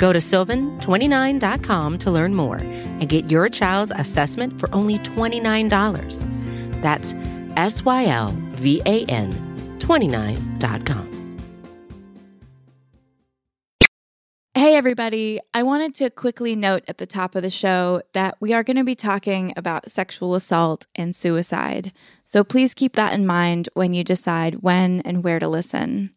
Go to sylvan29.com to learn more and get your child's assessment for only $29. That's S Y L V A N 29.com. Hey, everybody. I wanted to quickly note at the top of the show that we are going to be talking about sexual assault and suicide. So please keep that in mind when you decide when and where to listen.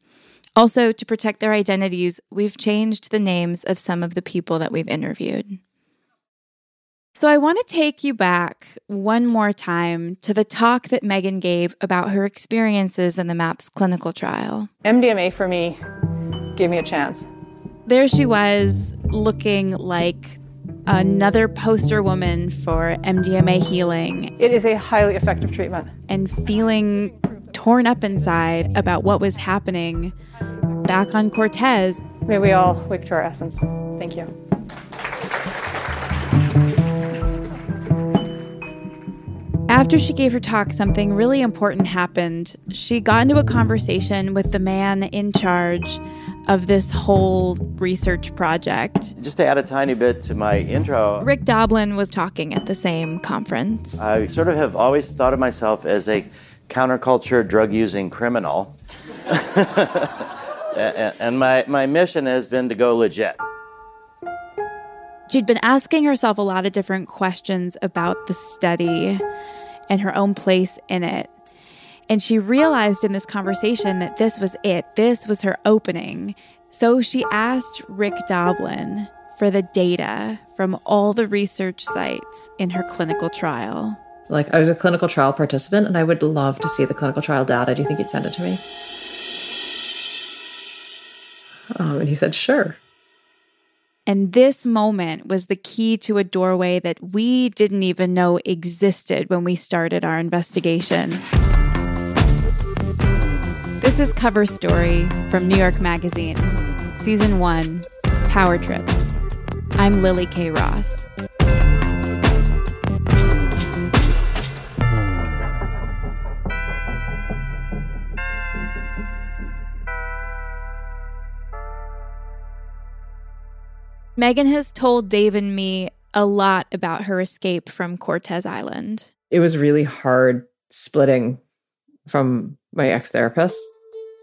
Also, to protect their identities, we've changed the names of some of the people that we've interviewed. So, I want to take you back one more time to the talk that Meaghan gave about her experiences in the MAPS clinical trial. MDMA for me gave me a chance. There she was, looking like another poster woman for MDMA healing. It is a highly effective treatment. And feeling torn up inside about what was happening back on Cortez. May we all wake to our essence. Thank you. After she gave her talk, something really important happened. She got into a conversation with the man in charge of this whole research project. Just to add a tiny bit to my intro, Rick Doblin was talking at the same conference. I sort of have always thought of myself as a counterculture drug using criminal. and my, my mission has been to go legit. She'd been asking herself a lot of different questions about the study and her own place in it. And she realized in this conversation that this was it. This was her opening. So she asked Rick Doblin for the data from all the research sites in her clinical trial. Like, I was a clinical trial participant and I would love to see the clinical trial data. Do you think you'd send it to me? Um, and he said, sure. And this moment was the key to a doorway that we didn't even know existed when we started our investigation. This is Cover Story from New York Magazine, Season 1 Power Trip. I'm Lily Kay Ross. Meaghan has told Dave and me a lot about her escape from Cortez Island. It was really hard splitting from my ex therapist.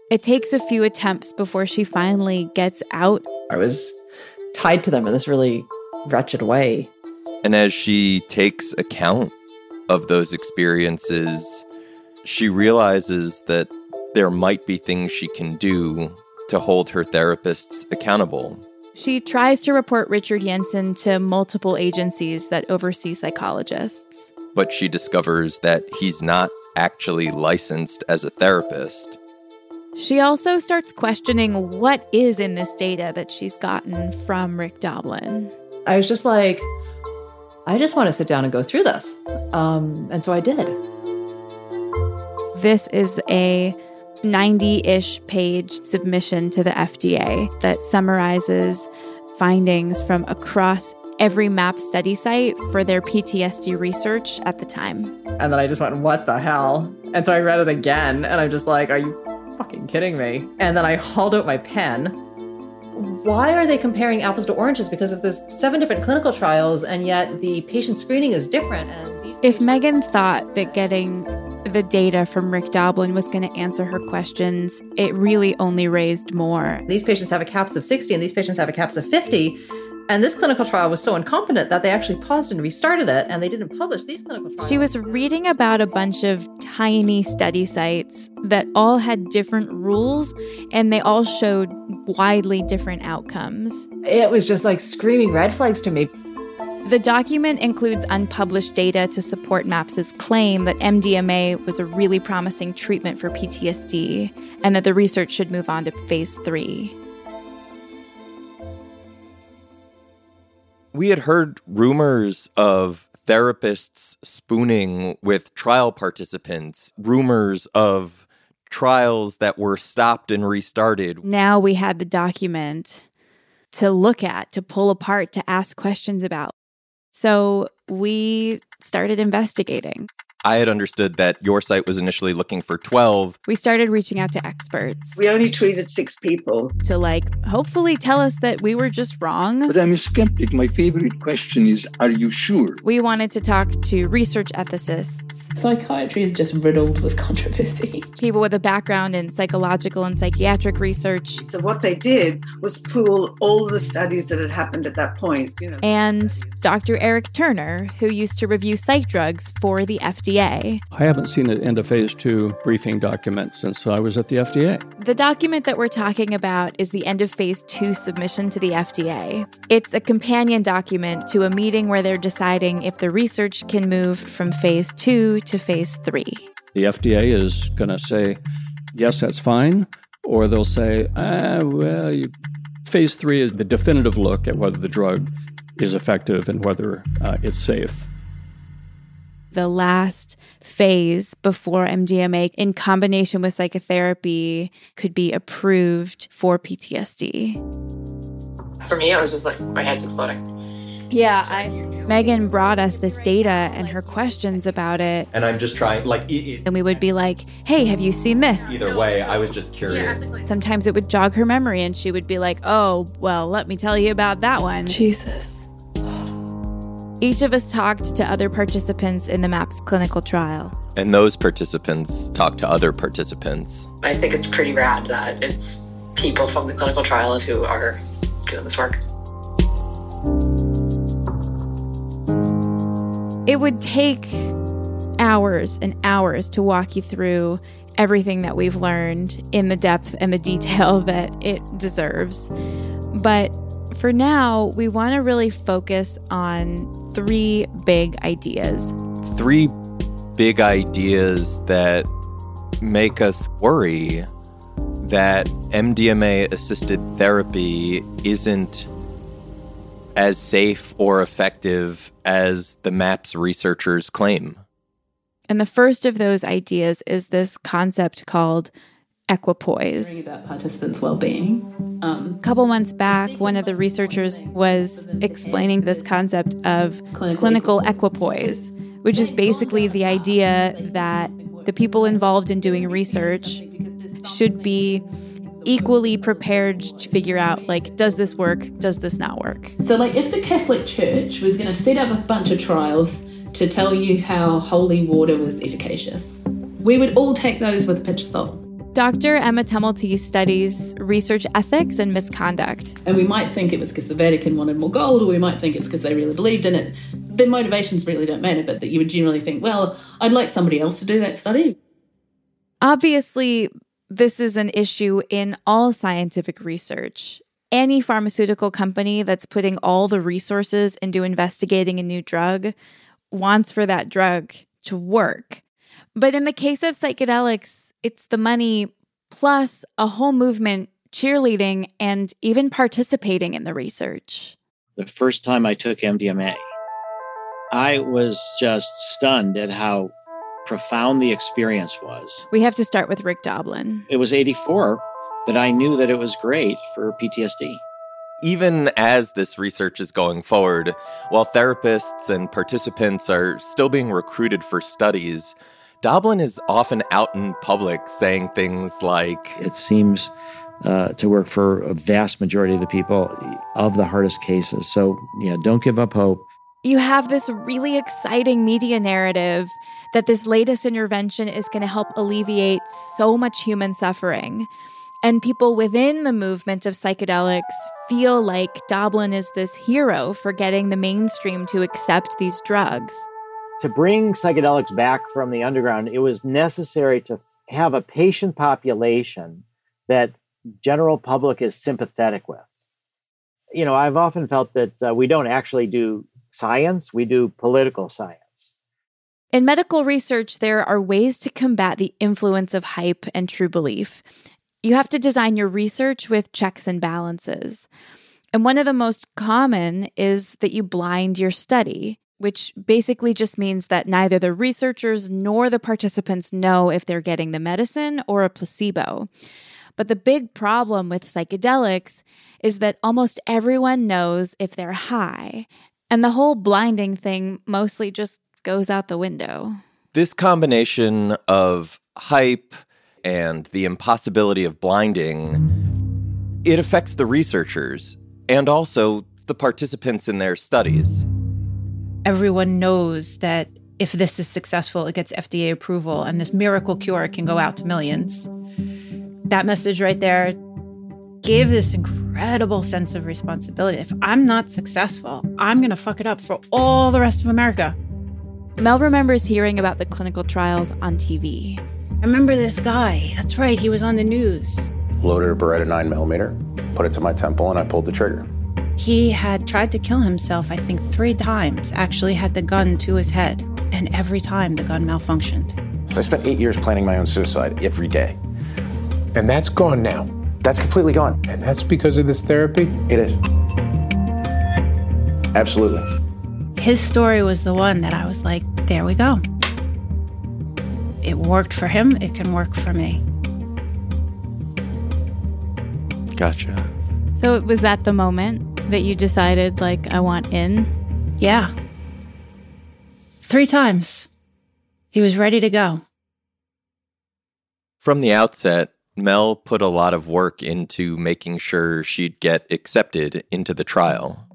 It takes a few attempts before she finally gets out. I was tied to them in this really wretched way. And as she takes account of those experiences, she realizes that there might be things she can do to hold her therapists accountable. She tries to report Richard Jensen to multiple agencies that oversee psychologists. But she discovers that he's not actually licensed as a therapist. She also starts questioning what is in this data that she's gotten from Rick Doblin. I was just like, I just want to sit down and go through this. Um, and so I did. This is a 90 ish page submission to the FDA that summarizes findings from across every MAP study site for their PTSD research at the time. And then I just went, what the hell? And so I read it again, and I'm just like, are you fucking kidding me? And then I hauled out my pen. Why are they comparing apples to oranges? Because if there's seven different clinical trials and yet the patient screening is different, and these if Meaghan thought that getting the data from Rick Doblin was going to answer her questions, it really only raised more. These patients have a CAPS of 60 and these patients have a CAPS of 50. And this clinical trial was so incompetent that they actually paused and restarted it and they didn't publish these clinical trials. She was reading about a bunch of tiny study sites that all had different rules and they all showed widely different outcomes. It was just like screaming red flags to me. The document includes unpublished data to support MAPS's claim that MDMA was a really promising treatment for PTSD and that the research should move on to phase three. We had heard rumors of therapists spooning with trial participants, rumors of trials that were stopped and restarted. Now we had the document to look at, to pull apart, to ask questions about. So we started investigating. I had understood that your site was initially looking for 12. We started reaching out to experts We only treated six people. to, like, hopefully tell us that we were just wrong. But I'm a skeptic. My favorite question is Are you sure? We wanted to talk to research ethicists, Psychiatry is just riddled with controversy. people with a background in psychological and psychiatric research, So what they did was pool all the studies that had happened at that point. You know, and Dr. Eric Turner, who used to review psych drugs for the FDA. I haven't seen an end of phase two briefing document since I was at the FDA. The document that we're talking about is the end of phase two submission to the FDA. It's a companion document to a meeting where they're deciding if the research can move from phase two to phase three. The FDA is going to say, yes, that's fine, or they'll say, ah, well, you, phase three is the definitive look at whether the drug is effective and whether uh, it's safe. The last phase before MDMA, in combination with psychotherapy, could be approved for PTSD. For me, I was just like, my head's exploding. Yeah, I. Meaghan brought us this data and her questions about it. And I'm just trying, like, And we would be like, hey, have you seen this? either way, I was just curious. Sometimes it would jog her memory and she would be like, oh, well, let me tell you about that one. Jesus. Each of us talked to other participants in the MAPS clinical trial. And those participants talked to other participants. I think it's pretty rad that it's people from the clinical trials who are doing this work. It would take hours and hours to walk you through everything that we've learned in the depth and the detail that it deserves. But for now, we want to really focus on three big ideas. Three big ideas that make us worry that MDMA assisted therapy isn't as safe or effective as the MAPS researchers claim. And the first of those ideas is this concept called equipoise. About participants' well-being. Um, A couple months back, one of the researchers was explaining this concept of Clinical clinical equipoise, which is basically the idea that the people involved in doing research should be equally prepared to figure out like does this work does this not work so, like, if the Catholic Church was going to set up a bunch of trials to tell you how holy water was efficacious, we would all take those with a pinch of salt. Dr emma tumilty studies research ethics and misconduct And we might think it was because the Vatican wanted more gold, or we might think it's because they really believed in it. Their motivations really don't matter, but that you would generally think, well, I'd like somebody else to do that study. Obviously, this is an issue in all scientific research. Any pharmaceutical company that's putting all the resources into investigating a new drug wants for that drug to work. But in the case of psychedelics, it's the money plus a whole movement cheerleading and even participating in the research. the first time I took MDMA, I was just stunned at how profound the experience was. We have to start with Rick Doblin. It was 84 that I knew that it was great for PTSD. Even as this research is going forward, while therapists and participants are still being recruited for studies, Doblin is often out in public saying things like, It seems uh, to work for a vast majority of the people of the hardest cases. So, yeah, don't give up hope. you have this really exciting media narrative that this latest intervention is going to help alleviate so much human suffering. And people within the movement of psychedelics feel like Doblin is this hero for getting the mainstream to accept these drugs. To bring psychedelics back from the underground, it was necessary to have a patient population that general public is sympathetic with. You know, I've often felt that uh, we don't actually do science, we do political science. In medical research, there are ways to combat the influence of hype and true belief. You have to design your research with checks and balances. And one of the most common is that you blind your study. Which basically just means that neither the researchers nor the participants know if they're getting the medicine or a placebo. But the big problem with psychedelics is that almost everyone knows if they're high, and the whole blinding thing mostly just goes out the window. This combination of hype and the impossibility of blinding, it affects the researchers and also the participants in their studies. Everyone knows that if this is successful, it gets FDA approval and this miracle cure can go out to millions. That message right there gave this incredible sense of responsibility. If I'm not successful, I'm going to fuck it up for all the rest of America. Mel remembers hearing about the clinical trials on TV. I remember this guy. That's right, he was on the news. Loaded a Beretta 9 millimeter, put it to my temple, and I pulled the trigger. He had tried to kill himself, I think, three times, actually had the gun to his head, and every time the gun malfunctioned. So I spent eight years planning my own suicide every day. And that's gone now. That's completely gone. And that's because of this therapy? It is. Absolutely. His story was the one that I was like, there we go. It worked for him, it can work for me. Gotcha. So it was at the moment that you decided, like, I want in? Yeah. Three times. He was ready to go. From the outset, Mel put a lot of work into making sure she'd get accepted into the trial.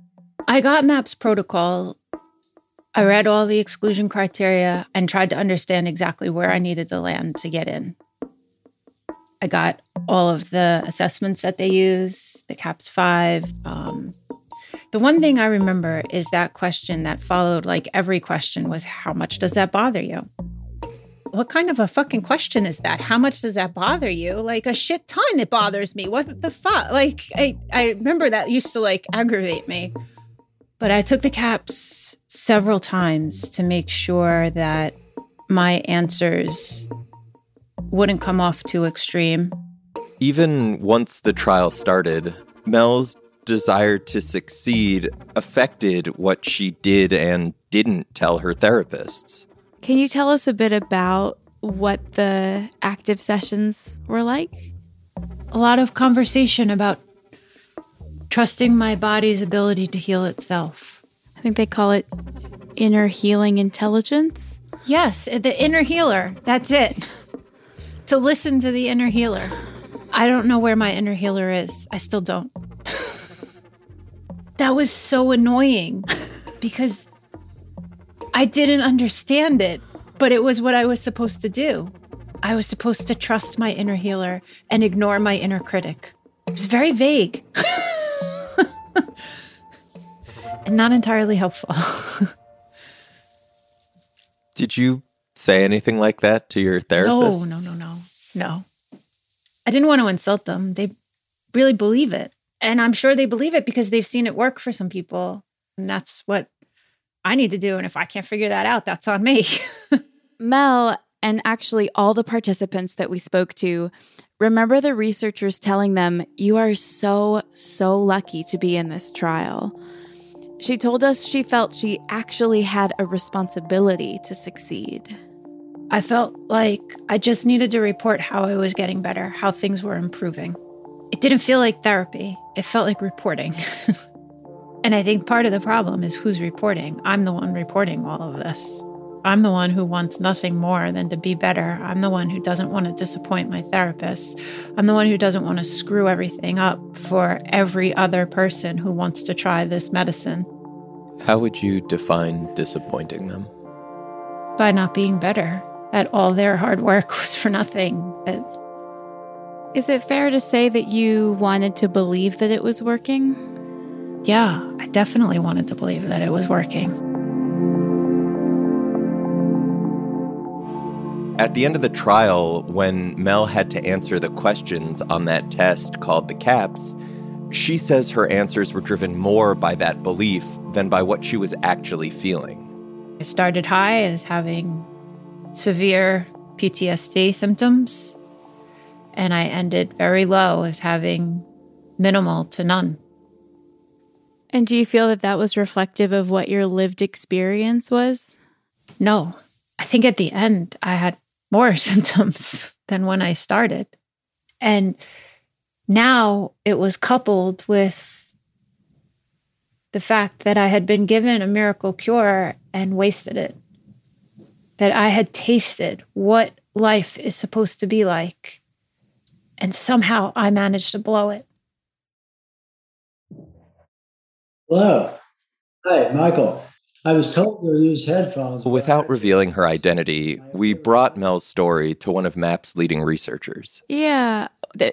I got MAPS protocol. I read all the exclusion criteria and tried to understand exactly where I needed to land to get in. I got all of the assessments that they use, the CAPS 5. Um, the one thing I remember is that question that followed, like every question, was how much does that bother you? What kind of a fucking question is that? How much does that bother you? Like a shit ton, it bothers me. What the fuck? Like, I, I remember that used to like aggravate me. But I took the caps several times to make sure that my answers wouldn't come off too extreme. Even once the trial started, Mel's desire to succeed affected what she did and didn't tell her therapists. Can you tell us a bit about what the active sessions were like? A lot of conversation about trusting my body's ability to heal itself. I think they call it inner healing intelligence. Yes, the inner healer. That's it. to listen to the inner healer. I don't know where my inner healer is. I still don't. that was so annoying because I didn't understand it, but it was what I was supposed to do. I was supposed to trust my inner healer and ignore my inner critic. It was very vague and not entirely helpful. Did you say anything like that to your therapist? No, no, no, no. No. I didn't want to insult them. They really believe it. And I'm sure they believe it because they've seen it work for some people. And that's what I need to do. And if I can't figure that out, that's on me. Mel, and actually all the participants that we spoke to, remember the researchers telling them, You are so, so lucky to be in this trial. She told us she felt she actually had a responsibility to succeed. I felt like I just needed to report how I was getting better, how things were improving. It didn't feel like therapy, it felt like reporting. and I think part of the problem is who's reporting. I'm the one reporting all of this. I'm the one who wants nothing more than to be better. I'm the one who doesn't want to disappoint my therapist. I'm the one who doesn't want to screw everything up for every other person who wants to try this medicine. How would you define disappointing them? By not being better, that all their hard work was for nothing. That Is it fair to say that you wanted to believe that it was working? Yeah, I definitely wanted to believe that it was working. At the end of the trial, when Mel had to answer the questions on that test called the CAPS, she says her answers were driven more by that belief than by what she was actually feeling. I started high as having severe PTSD symptoms, and I ended very low as having minimal to none. And do you feel that that was reflective of what your lived experience was? No. I think at the end, I had more symptoms than when I started. And now it was coupled with the fact that I had been given a miracle cure and wasted it. That I had tasted what life is supposed to be like. And somehow I managed to blow it. Hello. Hi, Michael. I was told to use headphones. Without revealing her identity, we brought Mel's story to one of MAP's leading researchers. Yeah,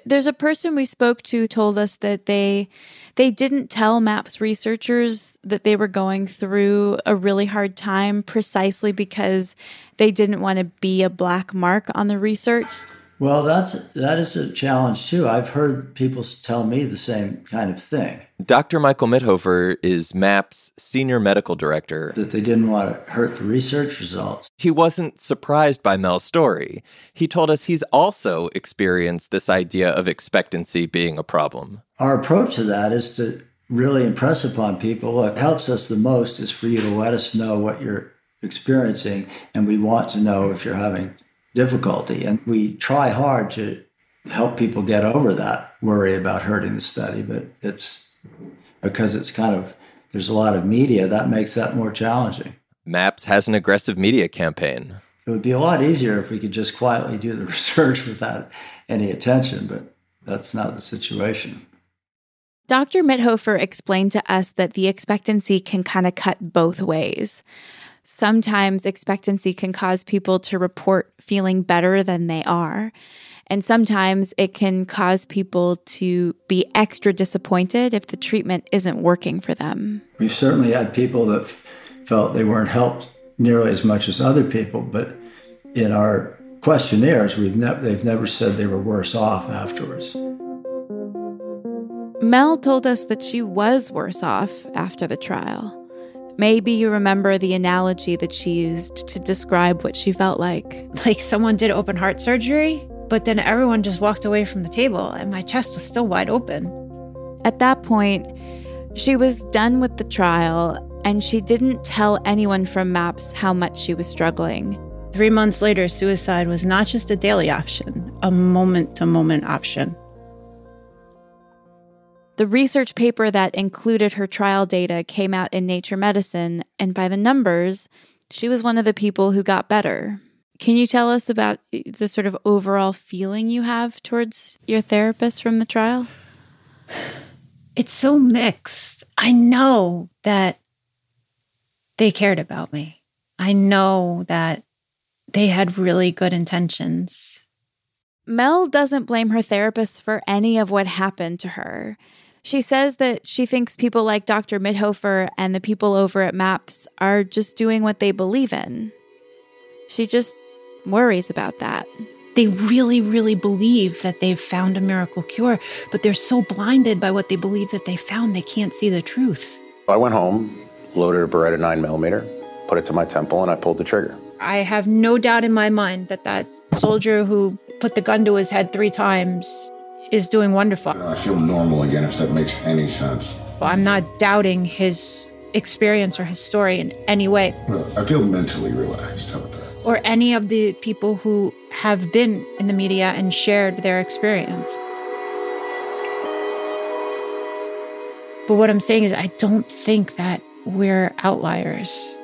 there's a person we spoke to told us that they they didn't tell MAP's researchers that they were going through a really hard time precisely because they didn't want to be a black mark on the research. Well, that's that is a challenge too. I've heard people tell me the same kind of thing. Dr. Michael Mithoefer is MAP's senior medical director. That they didn't want to hurt the research results. He wasn't surprised by Mel's story. He told us he's also experienced this idea of expectancy being a problem. Our approach to that is to really impress upon people what helps us the most is for you to let us know what you're experiencing and we want to know if you're having difficulty. And we try hard to help people get over that worry about hurting the study, but it's because it's kind of, there's a lot of media that makes that more challenging. MAPS has an aggressive media campaign. It would be a lot easier if we could just quietly do the research without any attention, but that's not the situation. Dr. Mithoefer explained to us that the expectancy can kind of cut both ways. Sometimes expectancy can cause people to report feeling better than they are. And sometimes it can cause people to be extra disappointed if the treatment isn't working for them. We've certainly had people that felt they weren't helped nearly as much as other people, but in our questionnaires, we've ne- they've never said they were worse off afterwards. Mel told us that she was worse off after the trial. Maybe you remember the analogy that she used to describe what she felt like. Like someone did open heart surgery, but then everyone just walked away from the table and my chest was still wide open. At that point, she was done with the trial and she didn't tell anyone from MAPS how much she was struggling. Three months later, suicide was not just a daily option, a moment to moment option. The research paper that included her trial data came out in Nature Medicine, and by the numbers, she was one of the people who got better. Can you tell us about uh, the sort of overall feeling you have towards your therapist from the trial? It's so mixed. I know that they cared about me. I know that they had really good intentions. Mel doesn't blame her therapist for any of what happened to her. She says that she thinks people like Dr. Mithoefer and the people over at MAPS are just doing what they believe in. She just worries about that. They really, really believe that they've found a miracle cure, but they're so blinded by what they believe that they found, they can't see the truth. I went home, loaded a Beretta 9 millimeter, put it to my temple, and I pulled the trigger. I have no doubt in my mind that that soldier who put the gun to his head three times is doing wonderful. I feel normal again, if that makes any sense. I'm not doubting his experience or his story in any way. I feel mentally relaxed. How about that? Or any of the people who have been in the media and shared their experience. But what I'm saying is, I don't think that we're outliers.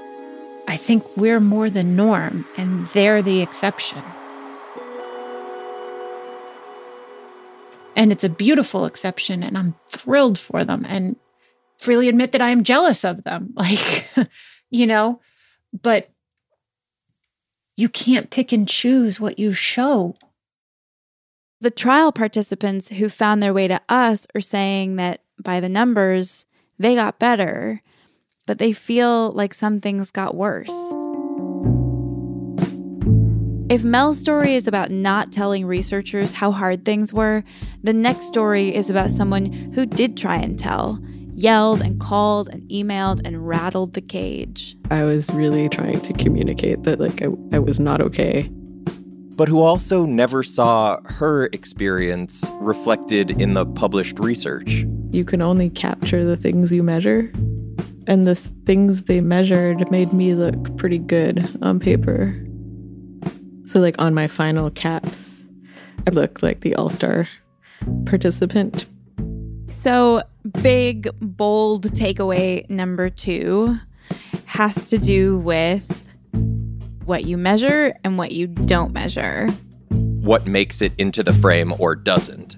I think we're more the norm and they're the exception. And it's a beautiful exception, and I'm thrilled for them and freely admit that I am jealous of them. Like, you know, but you can't pick and choose what you show. The trial participants who found their way to us are saying that by the numbers, they got better, but they feel like some things got worse. If Mel's story is about not telling researchers how hard things were, the next story is about someone who did try and tell, yelled and called and emailed and rattled the cage. I was really trying to communicate that like I, I was not okay. But who also never saw her experience reflected in the published research. you can only capture the things you measure. And the things they measured made me look pretty good on paper. So, like on my final caps, I look like the all star participant. So, big, bold takeaway number two has to do with what you measure and what you don't measure. What makes it into the frame or doesn't.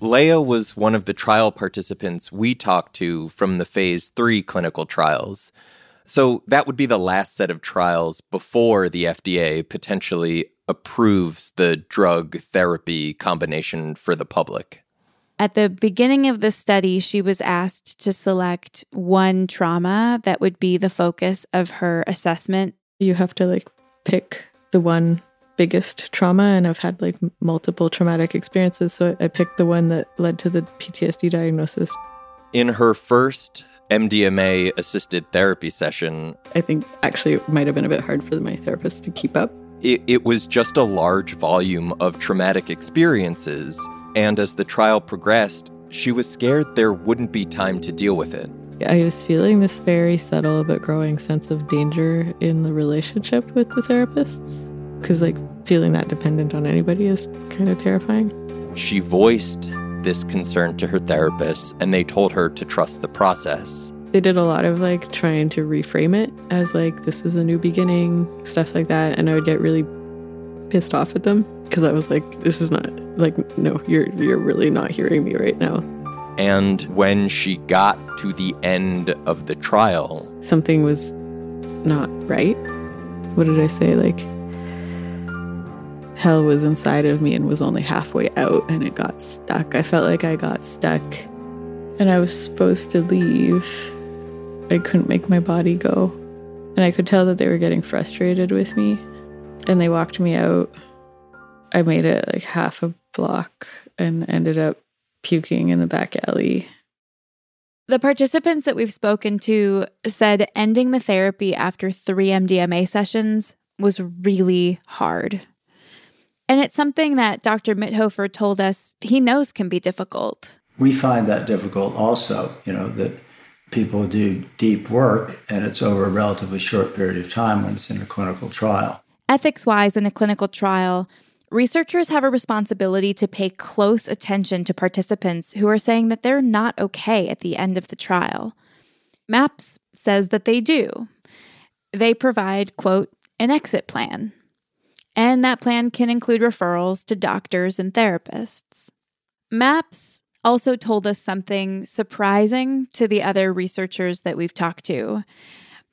Leah was one of the trial participants we talked to from the phase three clinical trials. So that would be the last set of trials before the FDA potentially approves the drug therapy combination for the public. At the beginning of the study, she was asked to select one trauma that would be the focus of her assessment. You have to like pick the one biggest trauma and I've had like multiple traumatic experiences. So I picked the one that led to the PTSD diagnosis. In her first MDMA assisted therapy session, I think actually it might have been a bit hard for my therapist to keep up. It, it was just a large volume of traumatic experiences. And as the trial progressed, she was scared there wouldn't be time to deal with it. I was feeling this very subtle but growing sense of danger in the relationship with the therapists because like feeling that dependent on anybody is kind of terrifying. She voiced this concern to her therapist and they told her to trust the process. They did a lot of like trying to reframe it as like this is a new beginning, stuff like that, and I would get really pissed off at them because I was like this is not like no, you're you're really not hearing me right now. And when she got to the end of the trial, something was not right. What did I say like hell was inside of me and was only halfway out and it got stuck. I felt like I got stuck and I was supposed to leave. I couldn't make my body go. And I could tell that they were getting frustrated with me and they walked me out. I made it like half a block and ended up puking in the back alley. The participants that we've spoken to said ending the therapy after three MDMA sessions was really hard. And it's something that Dr. Mithoefer told us he knows can be difficult. We find that difficult also, you know, that people do deep work and it's over a relatively short period of time when it's in a clinical trial. Ethics wise, in a clinical trial, researchers have a responsibility to pay close attention to participants who are saying that they're not okay at the end of the trial. MAPS says that they do. They provide, quote, an exit plan, and that plan can include referrals to doctors and therapists. MAPS also told us something surprising to the other researchers that we've talked to.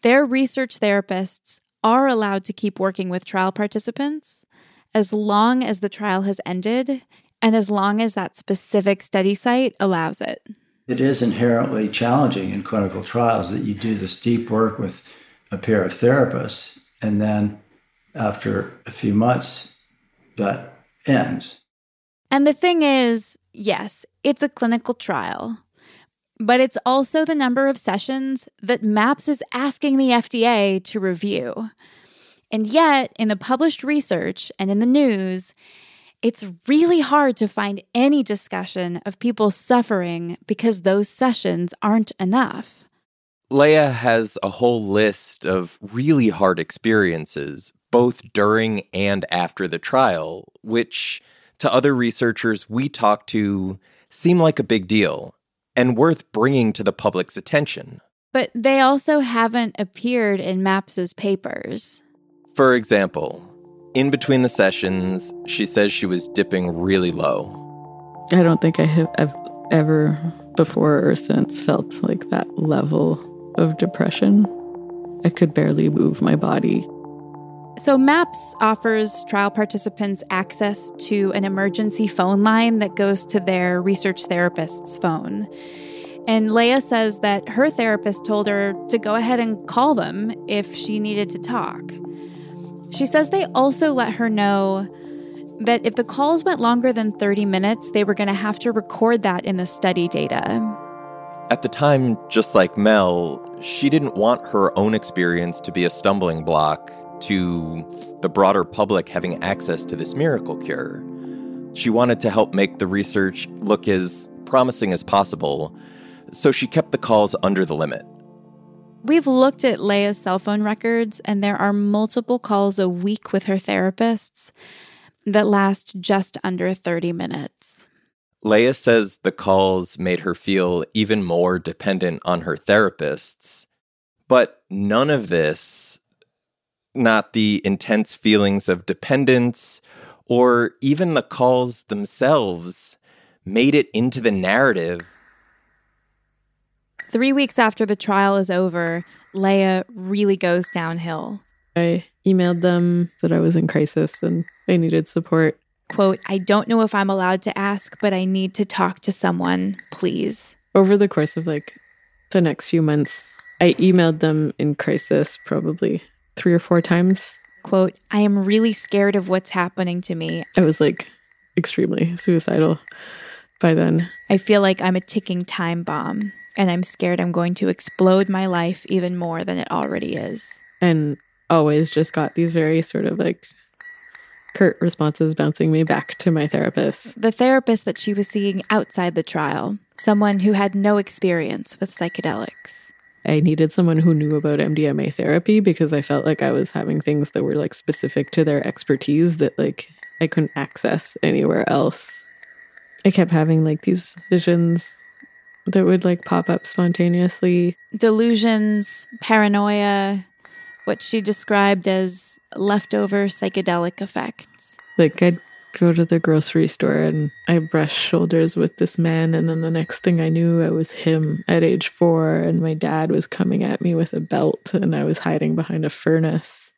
Their research therapists are allowed to keep working with trial participants as long as the trial has ended and as long as that specific study site allows it. It is inherently challenging in clinical trials that you do this deep work with a pair of therapists and then after a few months, that ends. And the thing is, yes, it's a clinical trial, but it's also the number of sessions that MAPS is asking the FDA to review. And yet, in the published research and in the news, it's really hard to find any discussion of people suffering because those sessions aren't enough. Leah has a whole list of really hard experiences, both during and after the trial, which to other researchers we talked to seem like a big deal and worth bringing to the public's attention. But they also haven't appeared in MAPS's papers. For example, in between the sessions, she says she was dipping really low. I don't think I have ever before or since felt like that level of depression. I could barely move my body. So, MAPS offers trial participants access to an emergency phone line that goes to their research therapist's phone. And Leah says that her therapist told her to go ahead and call them if she needed to talk. She says they also let her know that if the calls went longer than 30 minutes, they were going to have to record that in the study data. At the time, just like Mel, she didn't want her own experience to be a stumbling block to the broader public having access to this miracle cure. She wanted to help make the research look as promising as possible, so she kept the calls under the limit. We've looked at Leia's cell phone records, and there are multiple calls a week with her therapists that last just under 30 minutes. Leia says the calls made her feel even more dependent on her therapists, but none of this, not the intense feelings of dependence or even the calls themselves, made it into the narrative Three weeks after the trial is over, Leia really goes downhill. I emailed them that I was in crisis and I needed support. Quote, I don't know if I'm allowed to ask, but I need to talk to someone, please. Over the course of like the next few months, I emailed them in crisis probably three or four times. Quote, I am really scared of what's happening to me. I was like extremely suicidal by then. I feel like I'm a ticking time bomb and I'm scared I'm going to explode my life even more than it already is. And always just got these very sort of like curt responses bouncing me back to my therapist. The therapist that she was seeing outside the trial, someone who had no experience with psychedelics. I needed someone who knew about MDMA therapy because I felt like I was having things that were like specific to their expertise that like I couldn't access anywhere else. I kept having like these visions that would like pop up spontaneously. Delusions, paranoia, what she described as leftover psychedelic effects. Like I'd go to the grocery store and I brush shoulders with this man and then the next thing I knew I was him at age 4 and my dad was coming at me with a belt and I was hiding behind a furnace.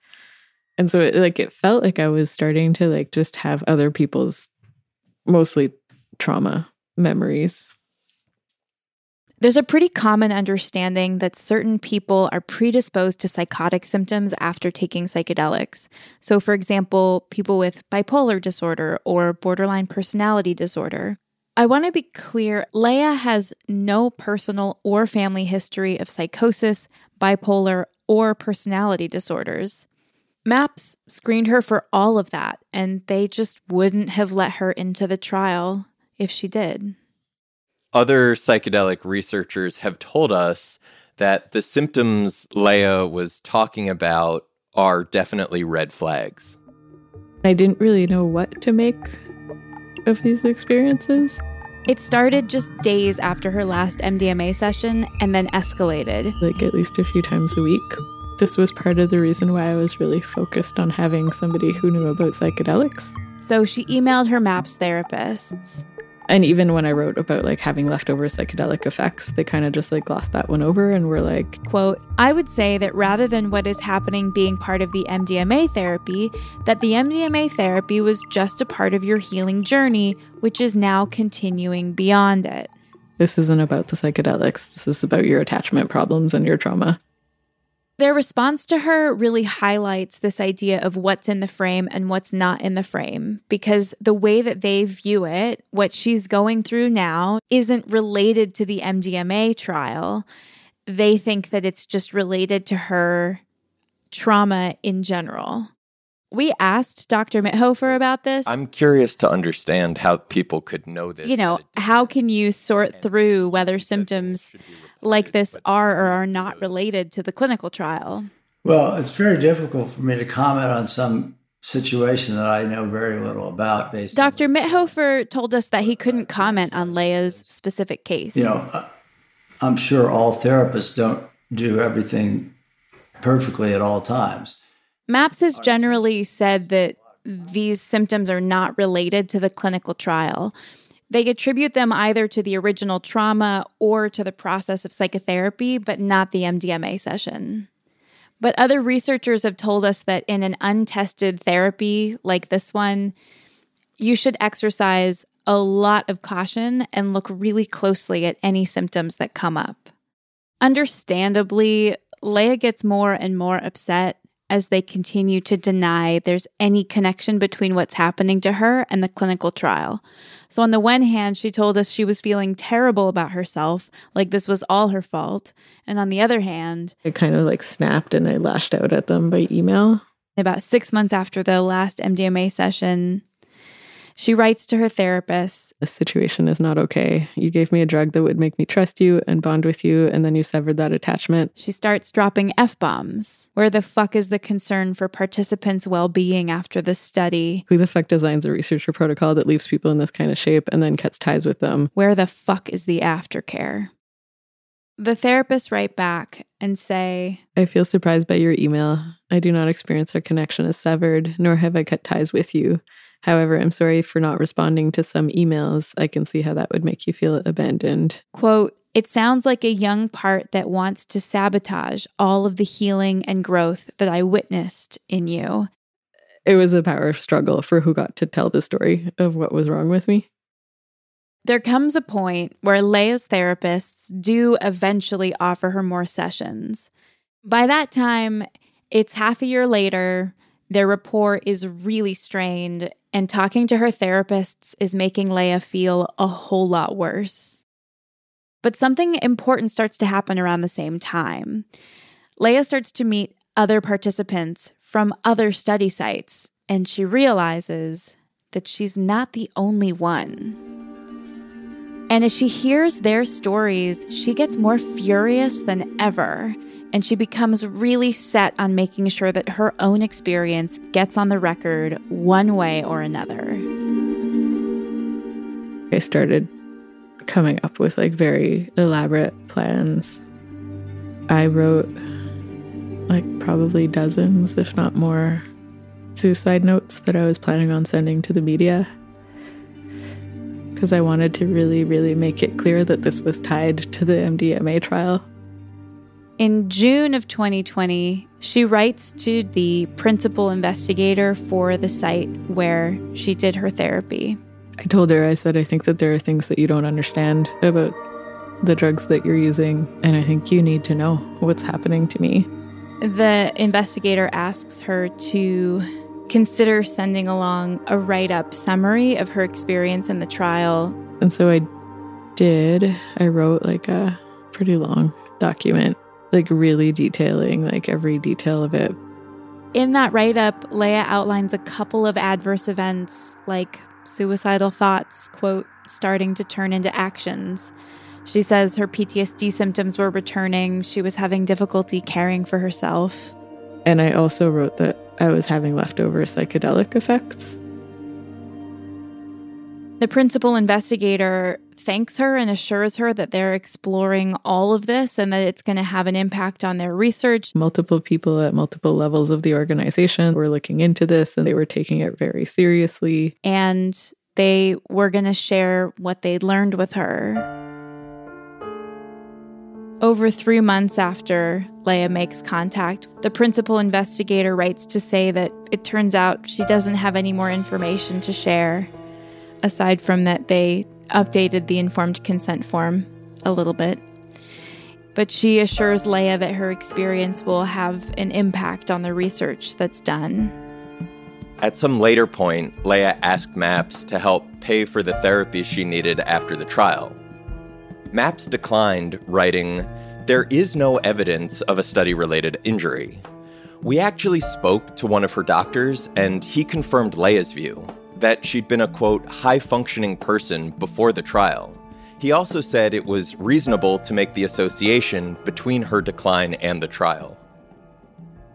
And so it, like it felt like I was starting to like just have other people's mostly trauma memories there's a pretty common understanding that certain people are predisposed to psychotic symptoms after taking psychedelics. So, for example, people with bipolar disorder or borderline personality disorder. I want to be clear Leia has no personal or family history of psychosis, bipolar, or personality disorders. MAPS screened her for all of that, and they just wouldn't have let her into the trial if she did other psychedelic researchers have told us that the symptoms Leia was talking about are definitely red flags. I didn't really know what to make of these experiences. It started just days after her last MDMA session and then escalated. Like at least a few times a week. This was part of the reason why I was really focused on having somebody who knew about psychedelics. So she emailed her MAPS therapists and even when I wrote about like having leftover psychedelic effects, they kind of just like glossed that one over and were like, quote, I would say that rather than what is happening being part of the MDMA therapy, that the MDMA therapy was just a part of your healing journey, which is now continuing beyond it. This isn't about the psychedelics. This is about your attachment problems and your trauma. Their response to her really highlights this idea of what's in the frame and what's not in the frame because the way that they view it, what she's going through now, isn't related to the MDMA trial. They think that it's just related to her trauma in general. We asked Dr. Mithoefer about this. I'm curious to understand how people could know this. You know, how can you sort through whether symptoms like this are or are not related to the clinical trial? Well, it's very difficult for me to comment on some situation that I know very little about. Based Dr. Mithoefer told us that he couldn't comment on Leia's specific case. You know, uh, I'm sure all therapists don't do everything perfectly at all times. MAPS has generally said that these symptoms are not related to the clinical trial. They attribute them either to the original trauma or to the process of psychotherapy, but not the MDMA session. But other researchers have told us that in an untested therapy like this one, you should exercise a lot of caution and look really closely at any symptoms that come up. Understandably, Leia gets more and more upset as they continue to deny there's any connection between what's happening to her and the clinical trial. So, on the one hand, she told us she was feeling terrible about herself, like this was all her fault. And on the other hand, I kind of like snapped and I lashed out at them by email. About six months after the last MDMA session, She writes to her therapist The situation is not okay. You gave me a drug that would make me trust you and bond with you, and then you severed that attachment. She starts dropping F bombs. Where the fuck is the concern for participants' well being after the study? Who the fuck designs a researcher protocol that leaves people in this kind of shape and then cuts ties with them? Where the fuck is the aftercare? The therapists write back and say, I feel surprised by your email. I do not experience our connection as severed, nor have I cut ties with you. However, I'm sorry for not responding to some emails. I can see how that would make you feel abandoned. quote, it sounds like a young part that wants to sabotage all of the healing and growth that I witnessed in you. It was a power struggle for who got to tell the story of what was wrong with me. There comes a point where Leia's therapists do eventually offer her more sessions. By that time, it's half a year later, their rapport is really strained, and talking to her therapists is making Leia feel a whole lot worse. But something important starts to happen around the same time. Leia starts to meet other participants from other study sites, and she realizes that she's not the only one. And as she hears their stories, she gets more furious than ever. And she becomes really set on making sure that her own experience gets on the record one way or another. I started coming up with like very elaborate plans. I wrote like probably dozens, if not more, suicide notes that I was planning on sending to the media because I wanted to really, really make it clear that this was tied to the MDMA trial. In June of 2020, she writes to the principal investigator for the site where she did her therapy. I told her, I said, I think that there are things that you don't understand about the drugs that you're using, and I think you need to know what's happening to me. The investigator asks her to consider sending along a write up summary of her experience in the trial. And so I did. I wrote like a pretty long document, like really detailing like every detail of it. In that write up, Leia outlines a couple of adverse events like suicidal thoughts, quote, starting to turn into actions. She says her PTSD symptoms were returning. She was having difficulty caring for herself. And I also wrote that I was having leftover psychedelic effects. The principal investigator thanks her and assures her that they're exploring all of this and that it's going to have an impact on their research. Multiple people at multiple levels of the organization were looking into this and they were taking it very seriously. And they were going to share what they'd learned with her. Over three months after Leia makes contact, the principal investigator writes to say that it turns out she doesn't have any more information to share, aside from that they updated the informed consent form a little bit. But she assures Leia that her experience will have an impact on the research that's done. At some later point, Leia asked MAPS to help pay for the therapy she needed after the trial. MAPS declined, writing, There is no evidence of a study related injury. We actually spoke to one of her doctors, and he confirmed Leia's view that she'd been a quote, high functioning person before the trial. He also said it was reasonable to make the association between her decline and the trial.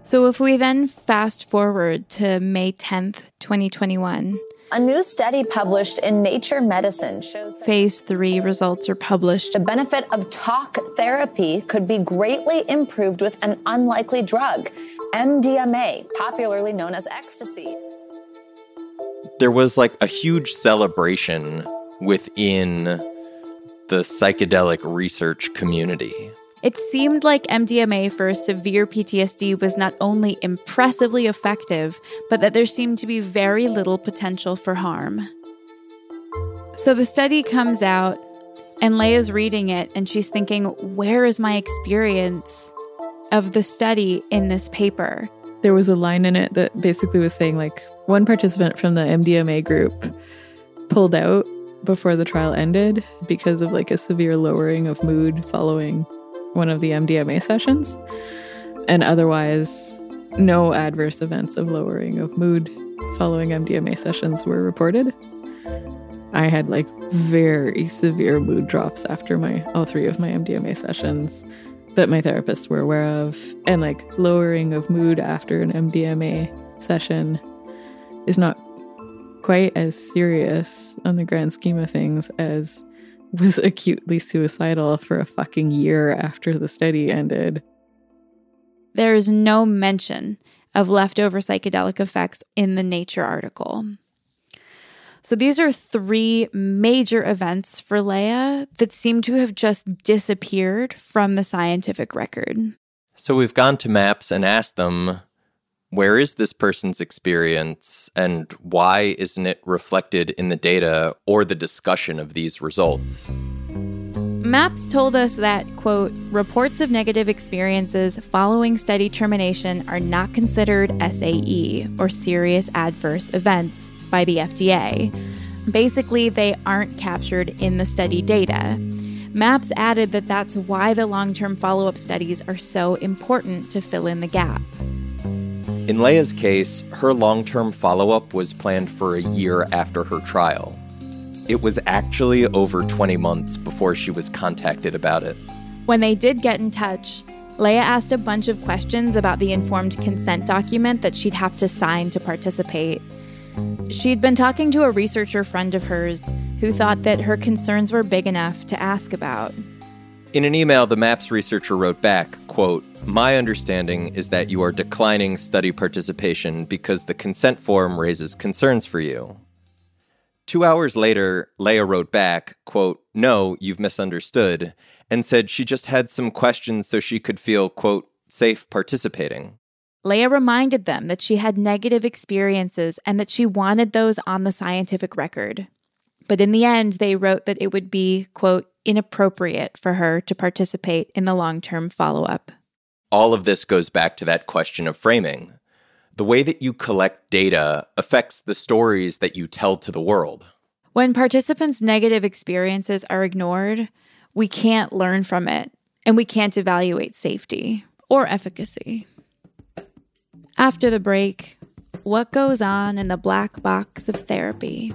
So if we then fast forward to May 10th, 2021, A new study published in Nature Medicine shows that phase three results are published. the benefit of talk therapy could be greatly improved with an unlikely drug, MDMA, popularly known as ecstasy. There was like a huge celebration within the psychedelic research community. It seemed like MDMA for severe PTSD was not only impressively effective, but that there seemed to be very little potential for harm. So the study comes out, and Leia's reading it, and she's thinking, where is my experience of the study in this paper? There was a line in it that basically was saying, like, one participant from the MDMA group pulled out before the trial ended because of like a severe lowering of mood following one of the MDMA sessions. And otherwise, no adverse events of lowering of mood following MDMA sessions were reported. I had like very severe mood drops after my all three of my MDMA sessions that my therapists were aware of. And like lowering of mood after an MDMA session is not quite as serious on the grand scheme of things as was acutely suicidal for a fucking year after the study ended. There is no mention of leftover psychedelic effects in the Nature article. So these are three major events for Leah that seem to have just disappeared from the scientific record. So we've gone to MAPS and asked them where is this person's experience and why isn't it reflected in the data or the discussion of these results? MAPS told us that, quote, reports of negative experiences following study termination are not considered SAE or serious adverse events by the FDA. Basically, they aren't captured in the study data. MAPS added that that's why the long term follow up studies are so important to fill in the gap. In Leah's case, her long term follow up was planned for a year after her trial. It was actually over 20 months before she was contacted about it. When they did get in touch, Leah asked a bunch of questions about the informed consent document that she'd have to sign to participate. She'd been talking to a researcher friend of hers who thought that her concerns were big enough to ask about. In an email, the MAPS researcher wrote back, quote, My understanding is that you are declining study participation because the consent form raises concerns for you. Two hours later, Leah wrote back, quote, No, you've misunderstood, and said she just had some questions so she could feel, quote, safe participating. Leah reminded them that she had negative experiences and that she wanted those on the scientific record. But in the end, they wrote that it would be, quote, inappropriate for her to participate in the long term follow up. All of this goes back to that question of framing. The way that you collect data affects the stories that you tell to the world. When participants' negative experiences are ignored, we can't learn from it and we can't evaluate safety or efficacy. After the break, what goes on in the black box of therapy?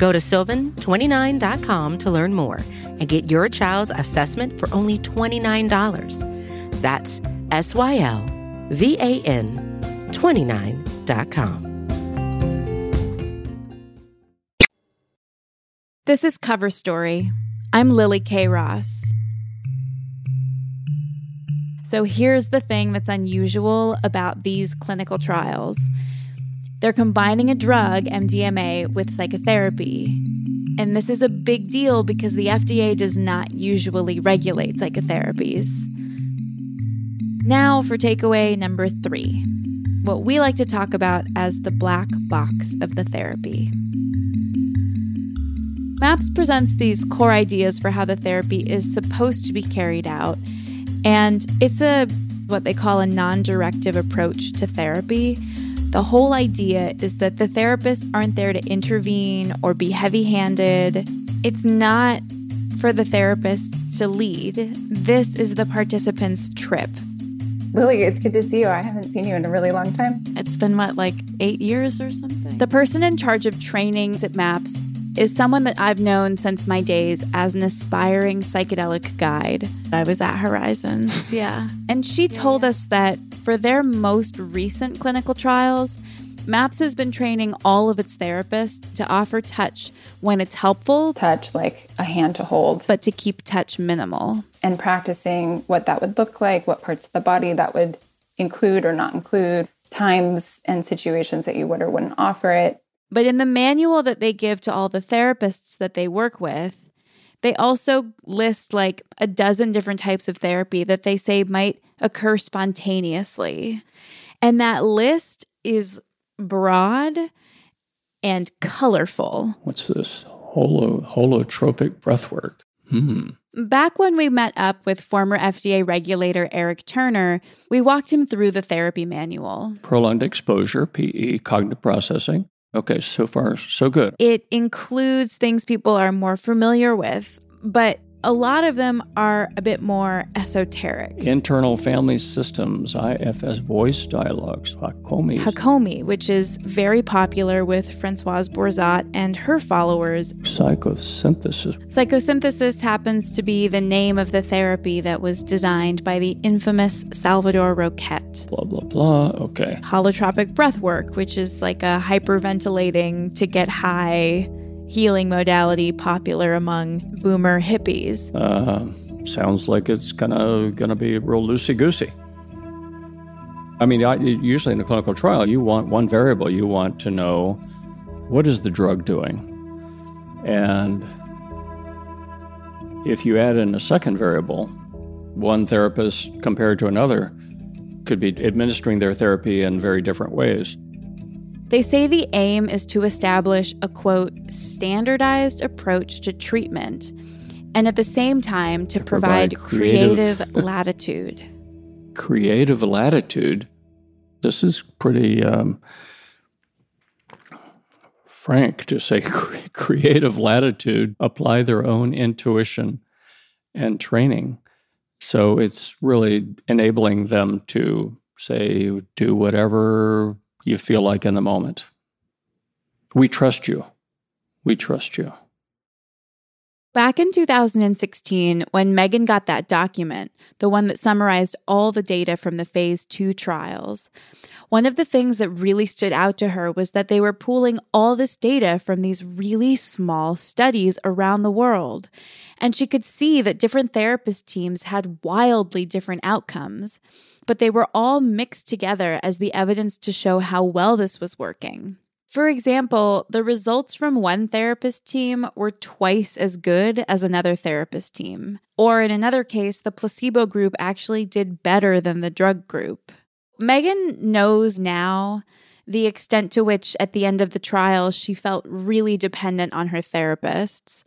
Go to sylvan29.com to learn more and get your child's assessment for only $29. That's S Y L V A N 29.com. This is Cover Story. I'm Lily Kay Ross. So here's the thing that's unusual about these clinical trials they're combining a drug, MDMA, with psychotherapy. And this is a big deal because the FDA does not usually regulate psychotherapies. Now for takeaway number three what we like to talk about as the black box of the therapy. MAPS presents these core ideas for how the therapy is supposed to be carried out, and it's a what they call a non directive approach to therapy. The whole idea is that the therapists aren't there to intervene or be heavy handed. It's not for the therapists to lead. This is the participants' trip. Lily, it's good to see you. I haven't seen you in a really long time. It's been what, like eight years or something? The person in charge of trainings at MAPS is someone that I've known since my days as an aspiring psychedelic guide. I was at Horizons, yeah. And she told us that for their most recent clinical trials, MAPS has been training all of its therapists to offer touch when it's helpful, touch like a hand to hold, but to keep touch minimal. And practicing what that would look like, what parts of the body that would include or not include, times and situations that you would or wouldn't offer it. But in the manual that they give to all the therapists that they work with, they also list like a dozen different types of therapy that they say might occur spontaneously. And that list is broad and colorful. What's this? Holo, holotropic breathwork. Hmm. Back when we met up with former FDA regulator Eric Turner, we walked him through the therapy manual. Prolonged exposure, PE, cognitive processing. Okay, so far, so good. It includes things people are more familiar with, but a lot of them are a bit more esoteric. Internal family systems, IFS voice dialogues, Hakomi. Hakomi, which is very popular with Francoise Bourzat and her followers. Psychosynthesis. Psychosynthesis happens to be the name of the therapy that was designed by the infamous Salvador Roquet. Blah, blah, blah. Okay. Holotropic breath work, which is like a hyperventilating to get high healing modality popular among boomer hippies. Uh, sounds like it's gonna gonna be real loosey goosey. I mean, I, usually in a clinical trial, you want one variable. You want to know what is the drug doing, and if you add in a second variable, one therapist compared to another could be administering their therapy in very different ways. They say the aim is to establish a quote, standardized approach to treatment, and at the same time to, to provide, provide, creative, creative latitude. Creative latitude? This is pretty um, frank to say creative latitude, apply their own intuition and training. So it's really enabling them to say, do whatever you feel like in the moment. We trust you. We trust you. Back in 2016, when Meaghan got that document, the one that summarized all the data from the phase two trials, one of the things that really stood out to her was that they were pooling all this data from these really small studies around the world. And she could see that different therapist teams had wildly different outcomes but they were all mixed together as the evidence to show how well this was working. For example, the results from one therapist team were twice as good as another therapist team. Or in another case, the placebo group actually did better than the drug group. Meaghan knows now the extent to which, at the end of the trial, she felt really dependent on her therapists.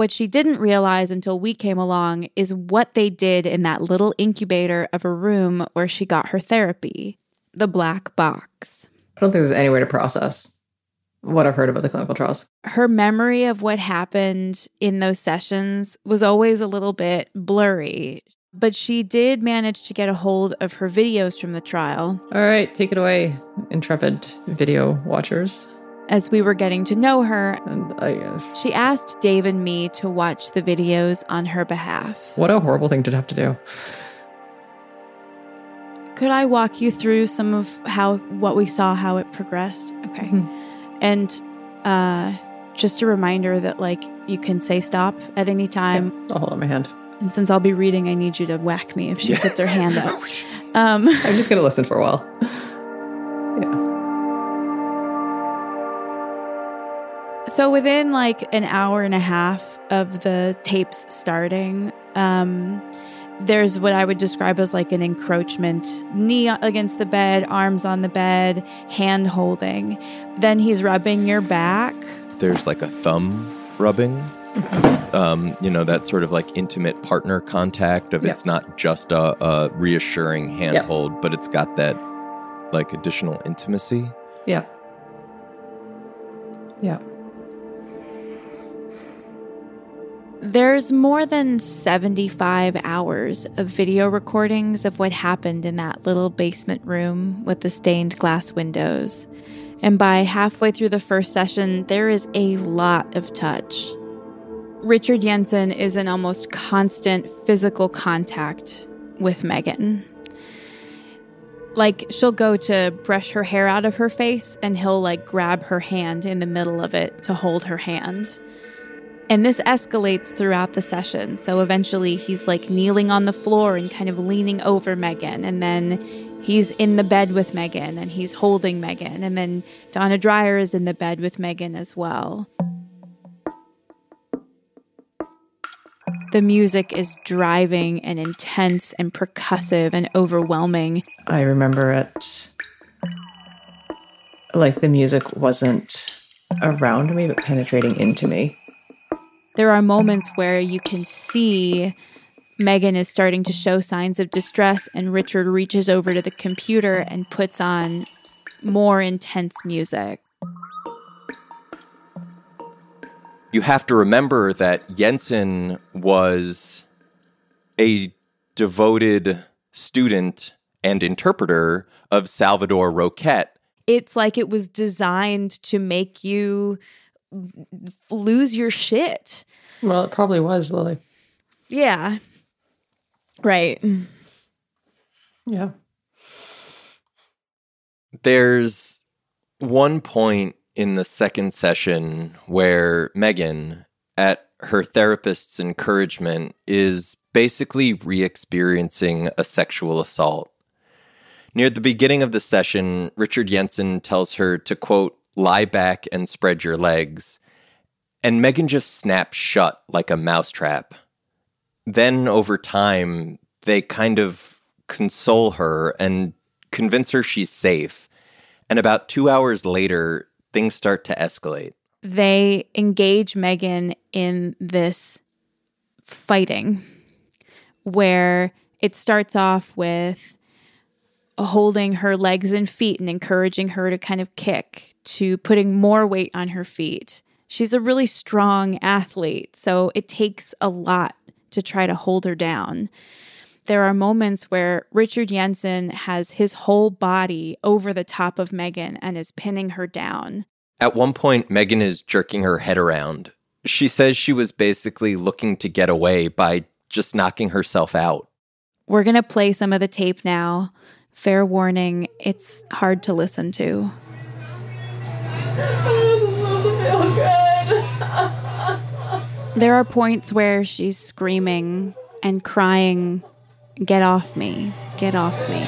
What she didn't realize until we came along is what they did in that little incubator of a room where she got her therapy the black box. I don't think there's any way to process what I've heard about the clinical trials. Her memory of what happened in those sessions was always a little bit blurry, but she did manage to get a hold of her videos from the trial. All right, take it away, intrepid video watchers. As we were getting to know her, and I guess she asked Dave and me to watch the videos on her behalf. What a horrible thing to have to do. Could I walk you through some of how what we saw, how it progressed? Okay. Mm-hmm. And uh just a reminder that like you can say stop at any time. I'll hold on my hand. And since I'll be reading, I need you to whack me if she yeah. puts her hand up. Um, I'm just gonna listen for a while. So within like an hour and a half of the tapes starting, um, there's what I would describe as like an encroachment knee against the bed, arms on the bed, hand holding. Then he's rubbing your back. There's like a thumb rubbing. Mm-hmm. Um, you know, that sort of like intimate partner contact of yep. it's not just a, a reassuring handhold, yep. but it's got that like additional intimacy. Yeah. Yeah. There's more than 75 hours of video recordings of what happened in that little basement room with the stained glass windows. And by halfway through the first session, there is a lot of touch. Richard Yensen is in almost constant physical contact with Meaghan. Like she'll go to brush her hair out of her face and he'll like grab her hand in the middle of it to hold her hand. And this escalates throughout the session. So eventually he's like kneeling on the floor and kind of leaning over Meaghan. And then he's in the bed with Meaghan and he's holding Meaghan. And then Donna Dryer is in the bed with Meaghan as well. The music is driving and intense and percussive and overwhelming. I remember it like the music wasn't around me, but penetrating into me. There are moments where you can see Meaghan is starting to show signs of distress, and Richard reaches over to the computer and puts on more intense music. You have to remember that Yensen was a devoted student and interpreter of Salvador Roquet. It's like it was designed to make you lose your shit. Well, it probably was, Lily. Yeah. Right. Yeah. There's one point in the second session where Meaghan, at her therapist's encouragement, is basically re experiencing a sexual assault. Near the beginning of the session, Richard Yensen tells her to, quote, lie back and spread your legs. And Meaghan just snaps shut like a mousetrap. Then, over time, they kind of console her and convince her she's safe. And about two hours later, things start to escalate. They engage Meaghan in this fighting where it starts off with holding her legs and feet and encouraging her to kind of kick, to putting more weight on her feet. She's a really strong athlete, so it takes a lot to try to hold her down. There are moments where Richard Yensen has his whole body over the top of Meaghan and is pinning her down. At one point, Meaghan is jerking her head around. She says she was basically looking to get away by just knocking herself out. We're going to play some of the tape now. Fair warning, it's hard to listen to. There are points where she's screaming and crying, Get off me, get off me.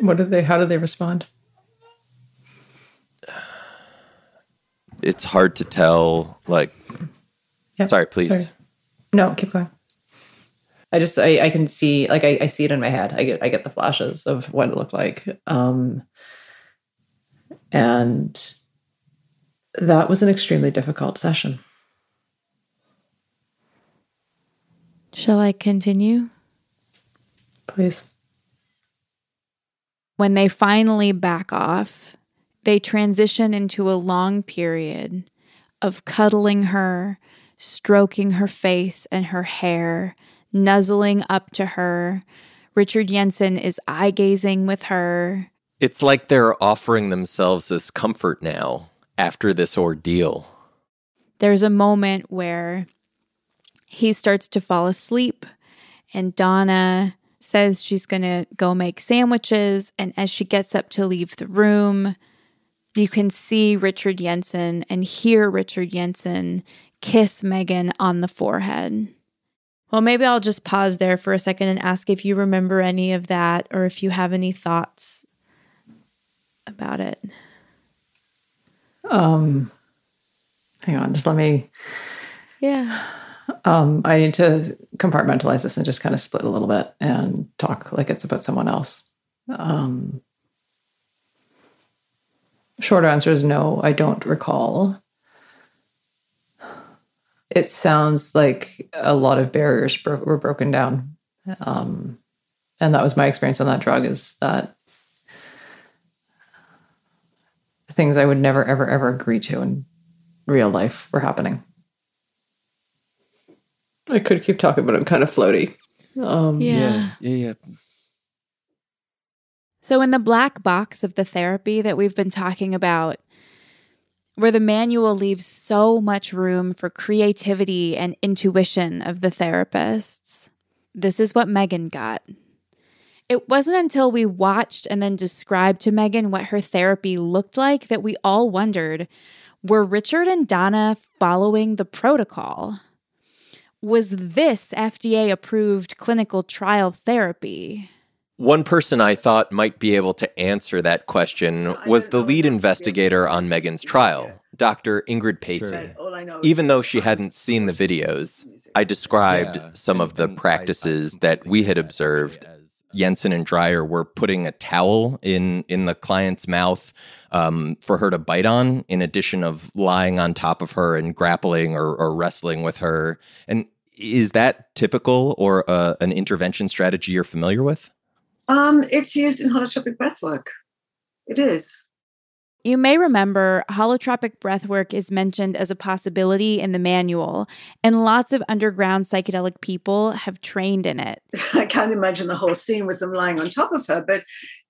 What do they? How do they respond? It's hard to tell. Like, Yep, sorry, please. sorry. No, keep going. I just I, I can see like I, I see it in my head. I get I get the flashes of what it looked like. Um and that was an extremely difficult session. Shall I continue? Please. When they finally back off, they transition into a long period of cuddling her, stroking her face and her hair, nuzzling up to her. Richard Yensen is eye gazing with her. It's like they're offering themselves as comfort now after this ordeal. There's a moment where he starts to fall asleep, and Donna says she's going to go make sandwiches. And as she gets up to leave the room, you can see Richard Yensen and hear Richard Jensen kiss Meaghan on the forehead. Well, maybe I'll just pause there for a second and ask if you remember any of that or if you have any thoughts about it. Um hang on, just let me Yeah. um I need to compartmentalize this and just kind of split a little bit and talk like it's about someone else. Um short answer is no, I don't recall. It sounds like a lot of barriers bro- were broken down. Um, and that was my experience on that drug is that things I would never, ever, ever agree to in real life were happening. I could keep talking, but I'm kind of floaty. Um, Yeah. yeah, yeah. So, in the black box of the therapy that we've been talking about, where the manual leaves so much room for creativity and intuition of the therapists. This is what Meaghan got. It wasn't until we watched and then described to Meaghan what her therapy looked like that we all wondered were Richard and Donna following the protocol? Was this FDA approved clinical trial therapy? One person I thought might be able to answer that question was the lead investigator on Meaghan's trial, Dr. Ingrid Pacey. Even though she hadn't seen the videos, I described some of the practices that we had observed. Yensen and Dryer were putting a towel in in the client's mouth um, for her to bite on, in addition of lying on top of her and grappling or, or wrestling with her. And is that typical or uh, an intervention strategy you're familiar with? Um, it's used in holotropic breathwork. It is. You may remember holotropic breathwork is mentioned as a possibility in the manual, and lots of underground psychedelic people have trained in it. I can't imagine the whole scene with them lying on top of her, but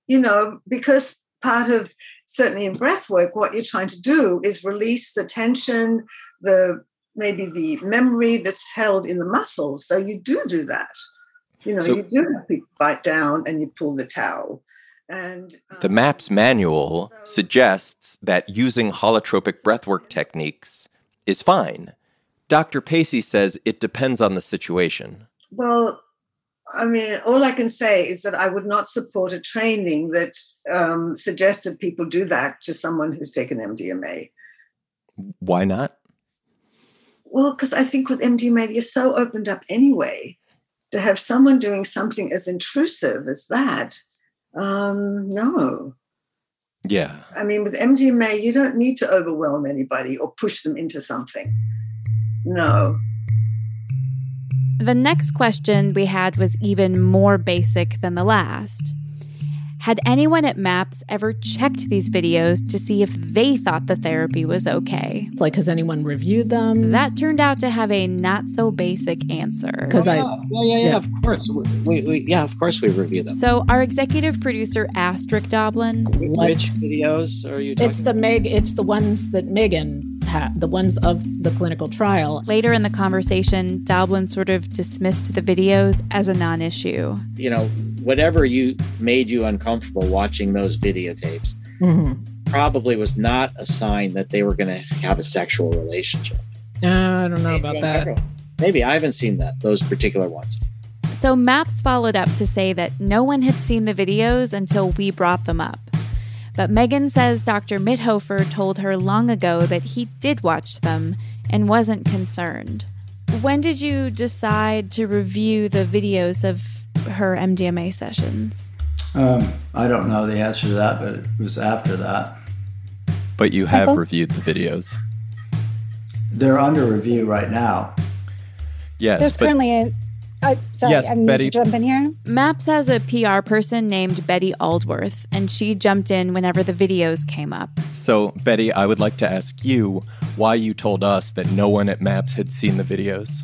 you know, because part of certainly in breathwork, what you're trying to do is release the tension, the maybe the memory that's held in the muscles. So you do do that. You know, so, you do have people bite down and you pull the towel. And um, the MAPS manual so, suggests that using holotropic breathwork techniques is fine. Dr. Pacey says it depends on the situation. Well, I mean, all I can say is that I would not support a training that um, suggested people do that to someone who's taken MDMA. Why not? Well, because I think with MDMA, you're so opened up anyway. To have someone doing something as intrusive as that um, no. Yeah. I mean, with MDMA, you don't need to overwhelm anybody or push them into something. No. The next question we had was even more basic than the last. Had anyone at MAPS ever checked these videos to see if they thought the therapy was okay? It's like, has anyone reviewed them? That turned out to have a not so basic answer. Because oh, I, yeah, yeah, yeah, yeah, of course, we, we, yeah, of course, we review them. So our executive producer asked Rick Doblin, which videos are you? It's the Meg. It's the ones that Meaghan the ones of the clinical trial. Later in the conversation, Doblin sort of dismissed the videos as a non issue. You know, whatever you made you uncomfortable watching those videotapes mm-hmm. probably was not a sign that they were going to have a sexual relationship. Uh, I don't know Maybe about that. Maybe I haven't seen that, those particular ones. So MAPS followed up to say that no one had seen the videos until we brought them up. But Meaghan says Dr. Mithoefer told her long ago that he did watch them and wasn't concerned. When did you decide to review the videos of her MDMA sessions? Um, I don't know the answer to that, but it was after that. But you have reviewed the videos. They're under review right now. Yes. There's but- currently a uh, sorry, Yes, I need Betty. to jump in here. MAPS has a PR person named Betty Aldworth, and she jumped in whenever the videos came up. So, Betty, I would like to ask you why you told us that no one at MAPS had seen the videos.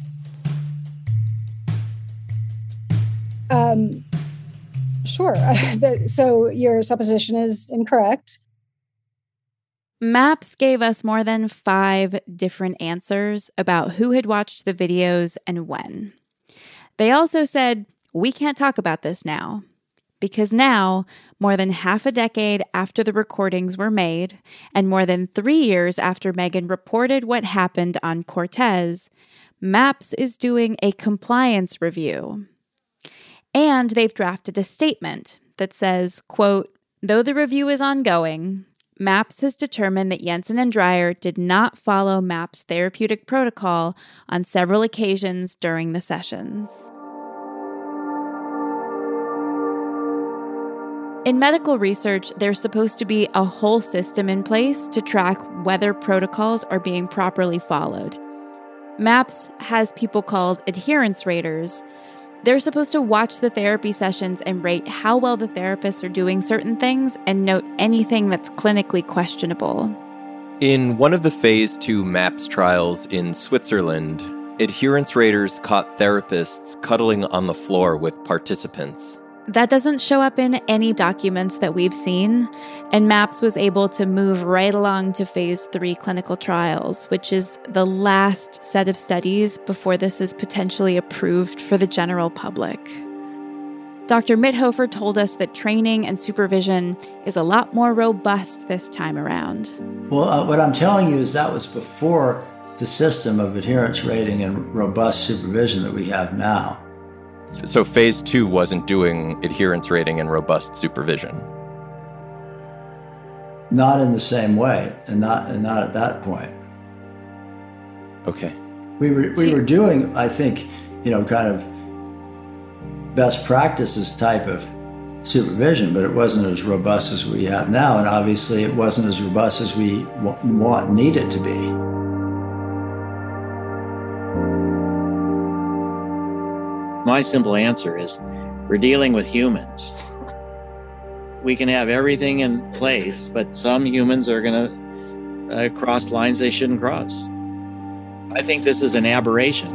Um, sure. so your supposition is incorrect. MAPS gave us more than five different answers about who had watched the videos and when. They also said, we can't talk about this now. Because now, more than half a decade after the recordings were made, and more than three years after Meaghan reported what happened on Cortes, MAPS is doing a compliance review. And they've drafted a statement that says, quote, though the review is ongoing, MAPS has determined that Yensen and Dryer did not follow MAPS therapeutic protocol on several occasions during the sessions. In medical research, there's supposed to be a whole system in place to track whether protocols are being properly followed. MAPS has people called adherence raters they're supposed to watch the therapy sessions and rate how well the therapists are doing certain things and note anything that's clinically questionable. In one of the phase 2 MAPS trials in Switzerland, adherence raters caught therapists cuddling on the floor with participants. That doesn't show up in any documents that we've seen, and MAPS was able to move right along to phase three clinical trials, which is the last set of studies before this is potentially approved for the general public. Dr. Mithoefer told us that training and supervision is a lot more robust this time around. Well, uh, what I'm telling you is that was before the system of adherence rating and robust supervision that we have now. So phase two wasn't doing adherence rating and robust supervision. Not in the same way, and not and not at that point. Okay. We were we were doing, I think, you know, kind of best practices type of supervision, but it wasn't as robust as we have now, and obviously it wasn't as robust as we want need it to be. My simple answer is we're dealing with humans. we can have everything in place, but some humans are going to uh, cross lines they shouldn't cross. I think this is an aberration.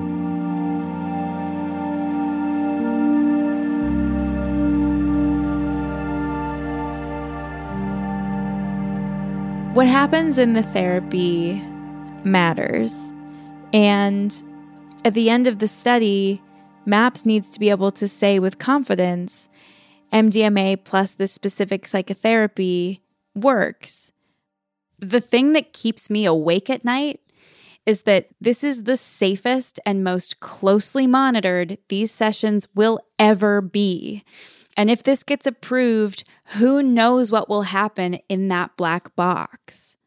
What happens in the therapy matters. And at the end of the study, MAPS needs to be able to say with confidence MDMA plus this specific psychotherapy works. The thing that keeps me awake at night is that this is the safest and most closely monitored these sessions will ever be. And if this gets approved, who knows what will happen in that black box?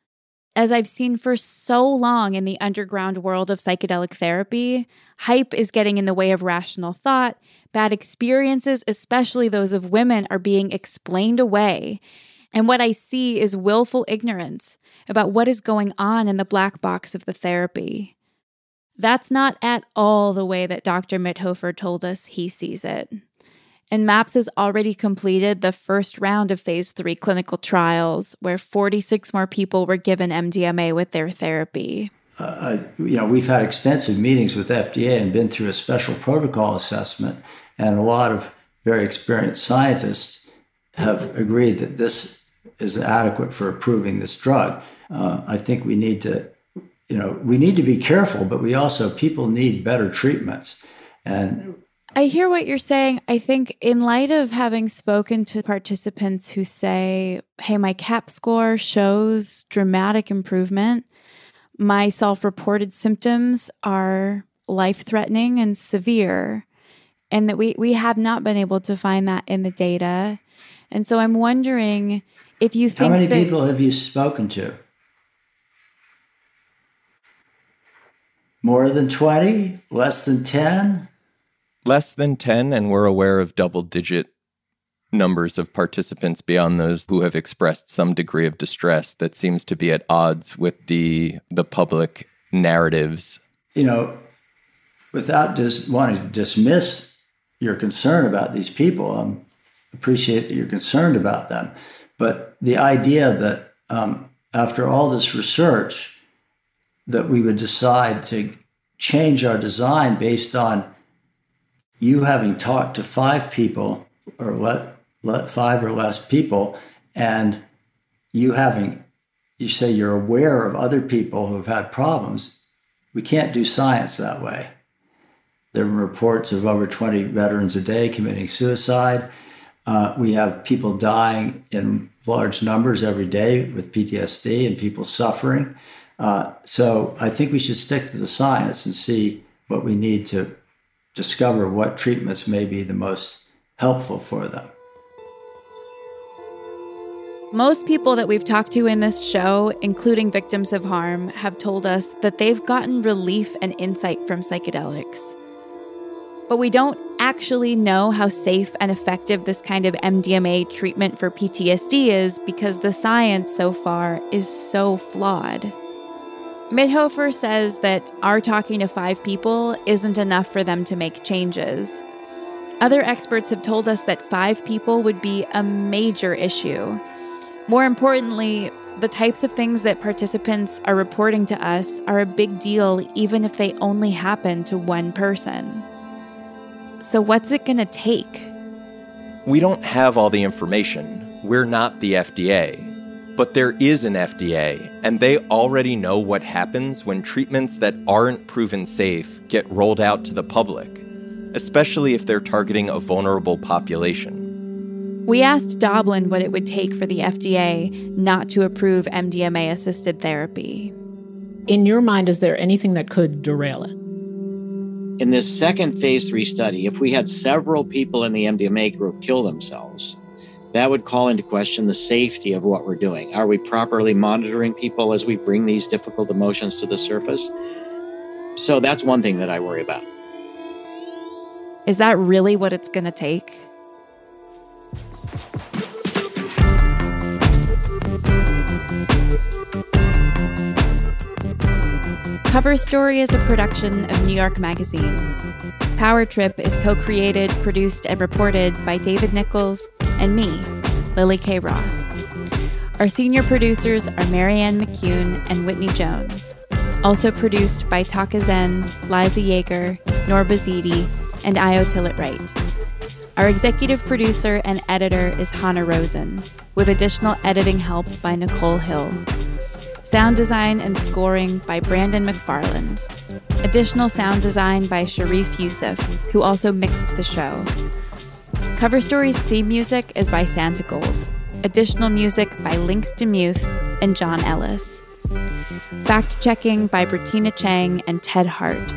As I've seen for so long in the underground world of psychedelic therapy, hype is getting in the way of rational thought. Bad experiences, especially those of women, are being explained away. And what I see is willful ignorance about what is going on in the black box of the therapy. That's not at all the way that Dr. Mithoefer told us he sees it. And MAPS has already completed the first round of phase three clinical trials, where 46 more people were given MDMA with their therapy. Uh, you know, we've had extensive meetings with FDA and been through a special protocol assessment, and a lot of very experienced scientists have agreed that this is adequate for approving this drug. Uh, I think we need to, you know, we need to be careful, but we also people need better treatments, and I hear what you're saying. I think, in light of having spoken to participants who say, hey, my CAPS score shows dramatic improvement, my self reported symptoms are life threatening and severe, and that we, we have not been able to find that in the data. And so I'm wondering if you think. How many that, people have you spoken to? More than 20? Less than 10? Less than 10, and we're aware of double digit numbers of participants beyond those who have expressed some degree of distress that seems to be at odds with the the public narratives. You know, without just wanting to dismiss your concern about these people, I um, appreciate that you're concerned about them, but the idea that um, after all this research, that we would decide to change our design based on you having talked to five people or let, let five or less people and you having you say you're aware of other people who have had problems we can't do science that way. There are reports of over 20 veterans a day committing suicide. Uh, we have people dying in large numbers every day with ptsd and people suffering. Uh, so i think we should stick to the science and see what we need to discover what treatments may be the most helpful for them. Most people that we've talked to in this show, including victims of harm, have told us that they've gotten relief and insight from psychedelics. But we don't actually know how safe and effective this kind of MDMA treatment for PTSD is because the science so far is so flawed. Mithoefer says that our talking to five people isn't enough for them to make changes. Other experts have told us that five people would be a major issue. More importantly, the types of things that participants are reporting to us are a big deal, even if they only happen to one person. So, what's it going to take? We don't have all the information. We're not the FDA. But there is an FDA, and they already know what happens when treatments that aren't proven safe get rolled out to the public, especially if they're targeting a vulnerable population. We asked Doblin what it would take for the FDA not to approve MDMA assisted therapy. In your mind, is there anything that could derail it? In this second phase three study, if we had several people in the MDMA group kill themselves, that would call into question the safety of what we're doing. Are we properly monitoring people as we bring these difficult emotions to the surface? So that's one thing that I worry about. Is that really what it's going to take? Cover Story is a production of New York Magazine. Power Trip is co created, produced, and reported by David Nickles and me, Lily Kay Ross. Our senior producers are Marianne McCune and Whitney Jones. Also produced by Tarkor Zehn, Liza Yeager, Noor Bouzidi, and iO Tillett Wright. Our executive producer and editor is Hanna Rosin, with additional editing help by Nichole Hill. Sound design and scoring by Brandon McFarland. Additional sound design by Sharif Youssef, who also mixed the show. Cover Story's theme music is by Santigold. Additional music by Lynx DeMuth and John Ellis. Fact checking by Britina Cheng and Ted Hart.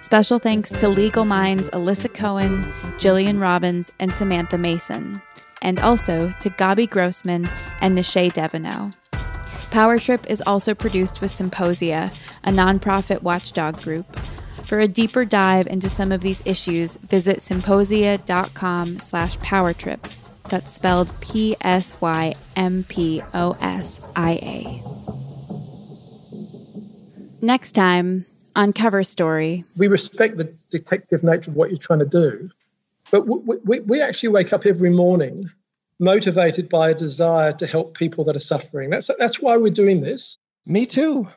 Special thanks to Legal Minds Elissa Cohen, Jillian Robbins, and Samantha Mason. And also to Gaby Grossman and Nese Devenot. Power Trip is also produced with Psymposia, a nonprofit watchdog group. For a deeper dive into some of these issues, visit psymposia.com slash powertrip. That's spelled P S Y M P O S I A. Next time on Cover Story. We respect the detective nature of what you're trying to do, but we, we, we actually wake up every morning motivated by a desire to help people that are suffering. That's, that's why we're doing this. Me too.